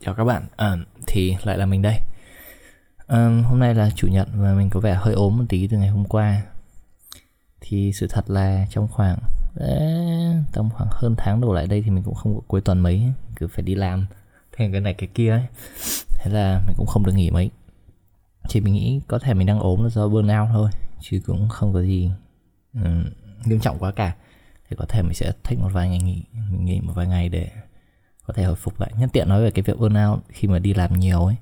chào các bạn. À, thì lại là mình đây. À, hôm nay là chủ nhật và mình có vẻ hơi ốm một tí từ ngày hôm qua. Thì sự thật là trong khoảng eh, tầm khoảng hơn tháng đổ lại đây thì mình cũng không có cuối tuần mấy, cứ phải đi làm thêm cái này cái kia ấy. Thế là mình cũng không được nghỉ mấy. Chỉ mình nghĩ có thể mình đang ốm là do burnout thôi, chứ cũng không có gì um, nghiêm trọng quá cả. Thì có thể mình sẽ thích một vài ngày nghỉ, mình nghỉ một vài ngày để có thể hồi phục lại. Nhân tiện nói về cái việc burnout khi mà đi làm nhiều ấy.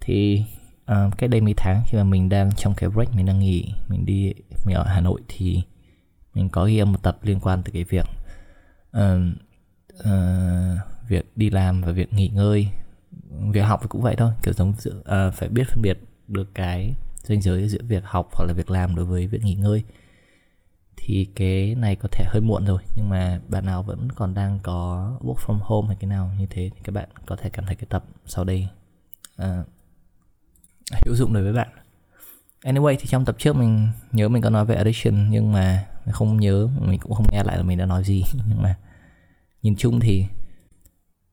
Thì uh, cách đây mấy tháng khi mà mình đang trong cái break mình đang nghỉ mình đi mình ở Hà Nội thì mình có ghi âm một tập liên quan tới cái việc uh, uh, việc đi làm và việc nghỉ ngơi. Việc học cũng vậy thôi. Kiểu giống uh, phải biết phân biệt được cái ranh giới giữa việc học hoặc là việc làm đối với việc nghỉ ngơi thì cái này có thể hơi muộn rồi nhưng mà bạn nào vẫn còn đang có work from home hay cái nào như thế thì các bạn có thể cảm thấy cái tập sau đây à, hữu dụng đối với bạn. Anyway thì trong tập trước mình nhớ mình có nói về addiction nhưng mà mình không nhớ mình cũng không nghe lại là mình đã nói gì. Nhưng mà nhìn chung thì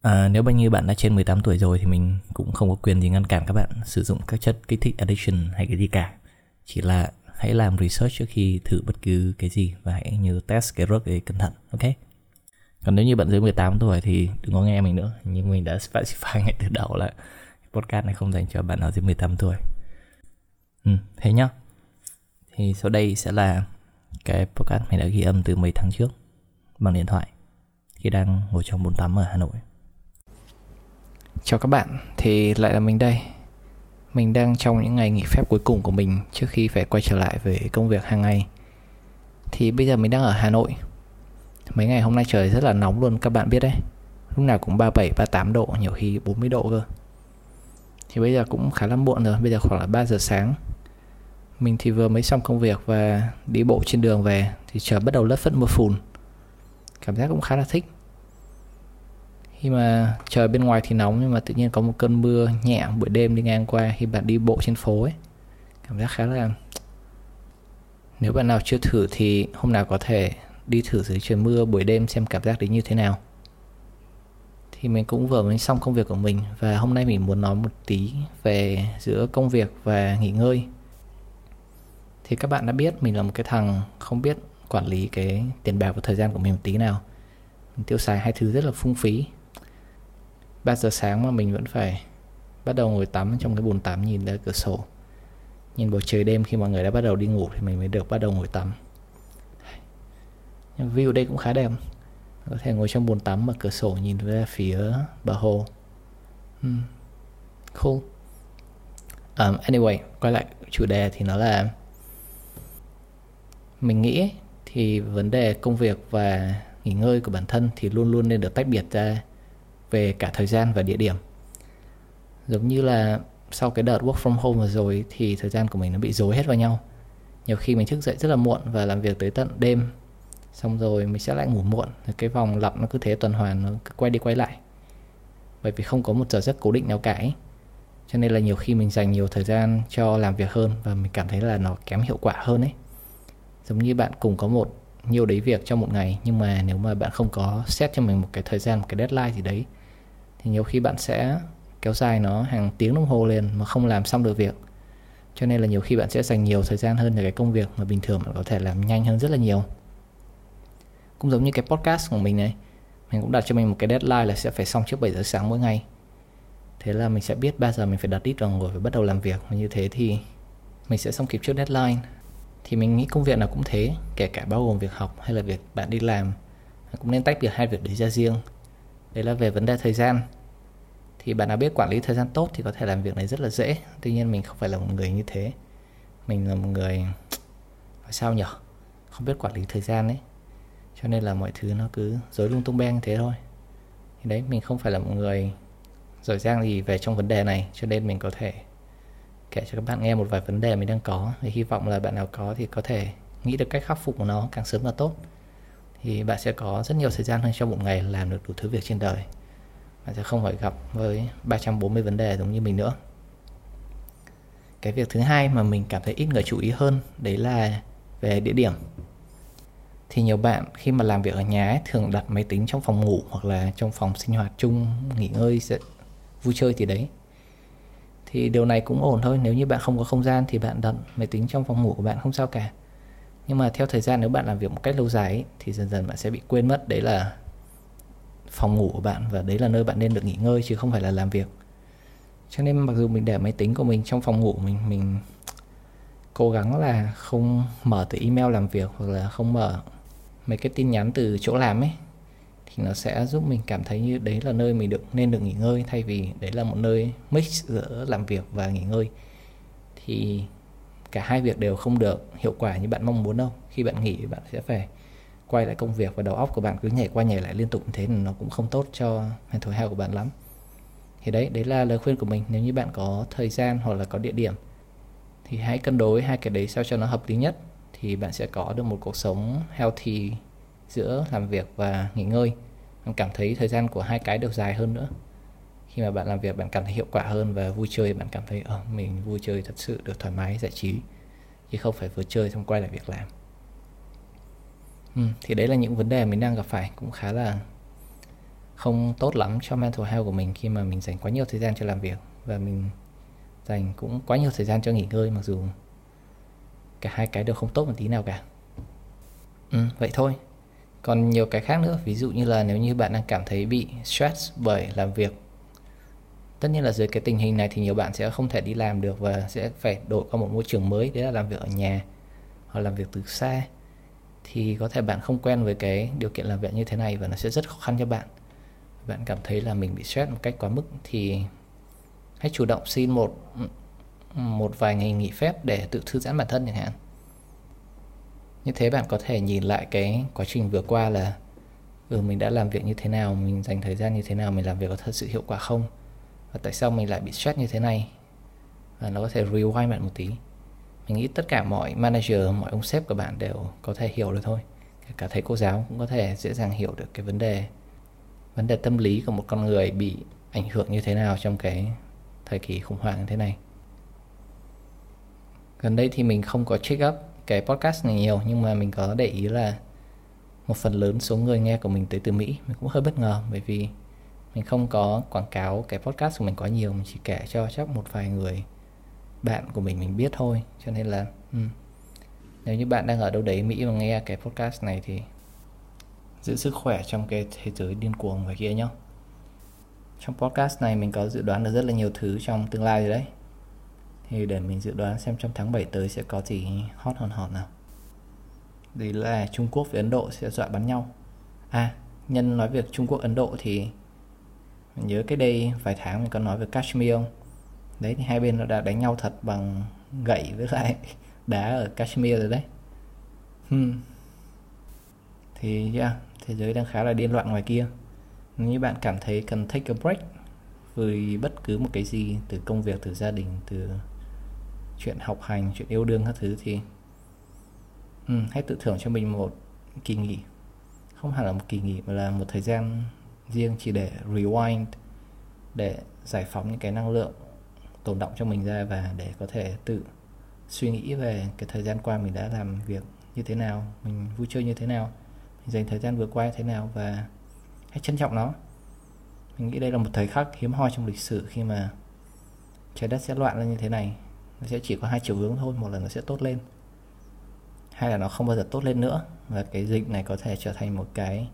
à, nếu bao nhiêu bạn đã trên 18 tuổi rồi thì mình cũng không có quyền gì ngăn cản các bạn sử dụng các chất kích thích addiction hay cái gì cả. Chỉ là hãy làm research trước khi thử bất cứ cái gì và hãy nhớ test cái rớt để cẩn thận ok? Còn nếu như bạn dưới 18 tuổi thì đừng có nghe mình nữa nhưng mình đã specify ngay từ đầu là podcast này không dành cho bạn nào dưới 18 tuổi. Ừ, thế nhá. Thì sau đây sẽ là cái podcast mình đã ghi âm từ mấy tháng trước bằng điện thoại khi đang ngồi trong bồn tắm ở Hà Nội. Chào các bạn, thì lại là mình đây mình đang trong những ngày nghỉ phép cuối cùng của mình trước khi phải quay trở lại về công việc hàng ngày. Thì bây giờ mình đang ở Hà Nội. Mấy ngày hôm nay trời rất là nóng luôn các bạn biết đấy. Lúc nào cũng 37, 38 độ, nhiều khi 40 độ cơ. Thì bây giờ cũng khá là muộn rồi, bây giờ khoảng là 3 giờ sáng. Mình thì vừa mới xong công việc và đi bộ trên đường về thì trời bắt đầu lất phất mưa phùn. Cảm giác cũng khá là thích khi mà trời bên ngoài thì nóng, nhưng mà tự nhiên có một cơn mưa nhẹ buổi đêm đi ngang qua khi bạn đi bộ trên phố ấy. Cảm giác khá là nếu bạn nào chưa thử thì hôm nào có thể đi thử dưới trời mưa buổi đêm xem cảm giác đấy như thế nào. Thì mình cũng vừa mới xong công việc của mình và hôm nay mình muốn nói một tí về giữa công việc và nghỉ ngơi. Thì các bạn đã biết mình là một cái thằng không biết quản lý cái tiền bạc và thời gian của mình một tí nào. Mình tiêu xài hai thứ rất là phung phí. 3 giờ sáng mà mình vẫn phải bắt đầu ngồi tắm trong cái bồn tắm nhìn ra cửa sổ. Nhìn bầu trời đêm khi mọi người đã bắt đầu đi ngủ thì mình mới được bắt đầu ngồi tắm. Nhưng view đây cũng khá đẹp. Có thể ngồi trong bồn tắm mà cửa sổ nhìn ra phía bờ hồ. Hmm. cool. Um, anyway quay lại chủ đề thì nó là mình nghĩ thì vấn đề công việc và nghỉ ngơi của bản thân thì luôn luôn nên được tách biệt ra về cả thời gian và địa điểm. Giống như là sau cái đợt work from home vừa rồi thì thời gian của mình nó bị rối hết vào nhau. Nhiều khi mình thức dậy rất là muộn và làm việc tới tận đêm. Xong rồi mình sẽ lại ngủ muộn, cái vòng lặp nó cứ thế tuần hoàn, nó cứ quay đi quay lại. Bởi vì không có một giờ giấc cố định nào cả ấy. cho nên là nhiều khi mình dành nhiều thời gian cho làm việc hơn và mình cảm thấy là nó kém hiệu quả hơn ấy. Giống như bạn cùng có một, nhiều đấy việc trong một ngày, nhưng mà nếu mà bạn không có set cho mình một cái thời gian, một cái deadline gì đấy thì nhiều khi bạn sẽ kéo dài nó hàng tiếng đồng hồ liền mà không làm xong được việc. Cho nên là nhiều khi bạn sẽ dành nhiều thời gian hơn cho cái công việc mà bình thường bạn có thể làm nhanh hơn rất là nhiều. Cũng giống như cái podcast của mình này, mình cũng đặt cho mình một cái deadline là sẽ phải xong trước 7 giờ sáng mỗi ngày. Thế là mình sẽ biết 3 giờ mình phải đặt đít đồng ngồi phải bắt đầu làm việc. Và như thế thì mình sẽ xong kịp trước deadline. Thì mình nghĩ công việc nào cũng thế, kể cả bao gồm việc học hay là việc bạn đi làm. Cũng nên tách biệt hai việc đấy ra riêng đấy là về vấn đề thời gian. Thì bạn nào biết quản lý thời gian tốt thì có thể làm việc này rất là dễ. Tuy nhiên mình không phải là một người như thế. Mình là một người sao nhở? Không biết quản lý thời gian đấy. cho nên là mọi thứ nó cứ rối lung tung beng thế thôi. Thì đấy, mình không phải là một người giỏi giang gì về trong vấn đề này. Cho nên mình có thể kể cho các bạn nghe một vài vấn đề mình đang có. Thì hy vọng là bạn nào có thì có thể nghĩ được cách khắc phục của nó càng sớm càng tốt thì bạn sẽ có rất nhiều thời gian hơn trong một ngày làm được đủ thứ việc trên đời. Bạn sẽ không phải gặp với 340 vấn đề giống như mình nữa. Cái việc thứ hai mà mình cảm thấy ít người chú ý hơn đấy là về địa điểm. Thì nhiều bạn khi mà làm việc ở nhà ấy, thường đặt máy tính trong phòng ngủ hoặc là trong phòng sinh hoạt chung nghỉ ngơi vui chơi thì đấy. Thì điều này cũng ổn thôi nếu như bạn không có không gian thì bạn đặt máy tính trong phòng ngủ của bạn không sao cả nhưng mà theo thời gian nếu bạn làm việc một cách lâu dài ấy, thì dần dần bạn sẽ bị quên mất đấy là phòng ngủ của bạn và đấy là nơi bạn nên được nghỉ ngơi chứ không phải là làm việc. Cho nên mặc dù mình để máy tính của mình trong phòng ngủ mình mình cố gắng là không mở từ email làm việc hoặc là không mở mấy cái tin nhắn từ chỗ làm ấy thì nó sẽ giúp mình cảm thấy như đấy là nơi mình được nên được nghỉ ngơi thay vì đấy là một nơi mix giữa làm việc và nghỉ ngơi. Thì cả hai việc đều không được hiệu quả như bạn mong muốn đâu. Khi bạn nghỉ, bạn sẽ phải quay lại công việc và đầu óc của bạn cứ nhảy qua nhảy lại liên tục như thế thì nó cũng không tốt cho mental health của bạn lắm. Thì đấy đấy là lời khuyên của mình. Nếu như bạn có thời gian hoặc là có địa điểm thì hãy cân đối hai cái đấy sao cho nó hợp lý nhất, thì bạn sẽ có được một cuộc sống healthy giữa làm việc và nghỉ ngơi. Bạn cảm thấy thời gian của hai cái đều dài hơn nữa khi mà bạn làm việc bạn cảm thấy hiệu quả hơn và vui chơi bạn cảm thấy ờ mình vui chơi thật sự được thoải mái giải trí. Chứ không phải vừa chơi xong quay lại việc làm. Ừ, thì đấy là những vấn đề mình đang gặp phải cũng khá là không tốt lắm cho mental health của mình khi mà mình dành quá nhiều thời gian cho làm việc và mình dành cũng quá nhiều thời gian cho nghỉ ngơi mặc dù cả hai cái đều không tốt một tí nào cả. Ừ, vậy thôi. Còn nhiều cái khác nữa ví dụ như là nếu như bạn đang cảm thấy bị stress bởi làm việc tất nhiên là dưới cái tình hình này thì nhiều bạn sẽ không thể đi làm được và sẽ phải đổi qua một môi trường mới, đấy là làm việc ở nhà hoặc làm việc từ xa. Thì có thể bạn không quen với cái điều kiện làm việc như thế này và nó sẽ rất khó khăn cho bạn. Bạn cảm thấy là mình bị stress một cách quá mức thì hãy chủ động xin một một vài ngày nghỉ phép để tự thư giãn bản thân chẳng hạn. Như thế bạn có thể nhìn lại cái quá trình vừa qua là ừ mình đã làm việc như thế nào, mình dành thời gian như thế nào, mình làm việc có thật sự hiệu quả không? Và tại sao mình lại bị stress như thế này? Và nó có thể rewind bạn một tí. Mình nghĩ tất cả mọi manager, mọi ông sếp của bạn đều có thể hiểu được thôi. Cả thầy cô giáo cũng có thể dễ dàng hiểu được cái vấn đề vấn đề tâm lý của một con người bị ảnh hưởng như thế nào trong cái thời kỳ khủng hoảng như thế này. Gần đây thì mình không có check up cái podcast này nhiều, nhưng mà mình có để ý là một phần lớn số người nghe của mình tới từ Mỹ. Mình cũng hơi bất ngờ bởi vì mình không có quảng cáo cái podcast của mình quá nhiều mình chỉ kể cho chắc một vài người bạn của mình mình biết thôi. Cho nên là um, nếu như bạn đang ở đâu đấy Mỹ mà nghe cái podcast này thì giữ sức khỏe trong cái thế giới điên cuồng ngoài kia nhá. Trong podcast này mình có dự đoán được rất là nhiều thứ trong tương lai rồi đấy. Thì để mình dự đoán xem trong tháng 7 tới sẽ có gì hot hòn hòn nào. Đấy là Trung Quốc với Ấn Độ sẽ dọa bắn nhau. À nhân nói việc Trung Quốc Ấn Độ thì nhớ cái đây vài tháng mình có nói về Kashmir không đấy thì hai bên nó đã đánh nhau thật bằng gậy với lại đá ở Kashmir rồi đấy. Hmm. thì yeah, thế giới đang khá là điên loạn ngoài kia. Nếu như bạn cảm thấy cần take a break với bất cứ một cái gì từ công việc từ gia đình từ chuyện học hành chuyện yêu đương các thứ thì um, hãy tự thưởng cho mình một kỳ nghỉ. Không hẳn là một kỳ nghỉ mà là một thời gian riêng chỉ để rewind, để giải phóng những cái năng lượng tồn động trong mình ra và để có thể tự suy nghĩ về cái thời gian qua mình đã làm việc như thế nào, mình vui chơi như thế nào, mình dành thời gian vừa qua như thế nào và hãy trân trọng nó. Mình nghĩ đây là một thời khắc hiếm hoi trong lịch sử khi mà trái đất sẽ loạn lên như thế này. Nó sẽ chỉ có hai chiều hướng thôi, một là nó sẽ tốt lên hay là nó không bao giờ tốt lên nữa và cái dịch này có thể trở thành một cái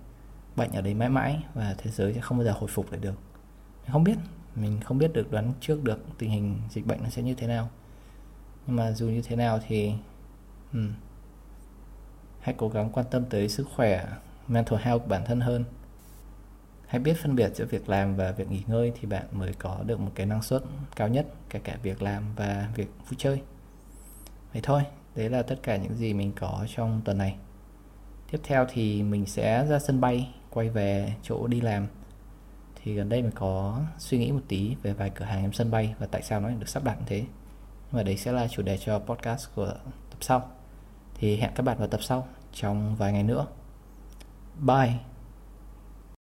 bệnh ở đấy mãi mãi và thế giới sẽ không bao giờ hồi phục lại được. Mình không biết mình không biết được đoán trước được tình hình dịch bệnh nó sẽ như thế nào. Nhưng mà dù như thế nào thì um, hãy cố gắng quan tâm tới sức khỏe mental health của bản thân hơn. Hãy biết phân biệt giữa việc làm và việc nghỉ ngơi thì bạn mới có được một cái năng suất cao nhất cả cả việc làm và việc vui chơi. Vậy thôi đấy là tất cả những gì mình có trong tuần này. Tiếp theo thì mình sẽ ra sân bay quay về chỗ đi làm. Thì gần đây mình có suy nghĩ một tí về vài cửa hàng em sân bay và tại sao nó được sắp đặt như thế. Nhưng mà đấy sẽ là chủ đề cho podcast của tập sau. Thì hẹn các bạn vào tập sau trong vài ngày nữa. Bye!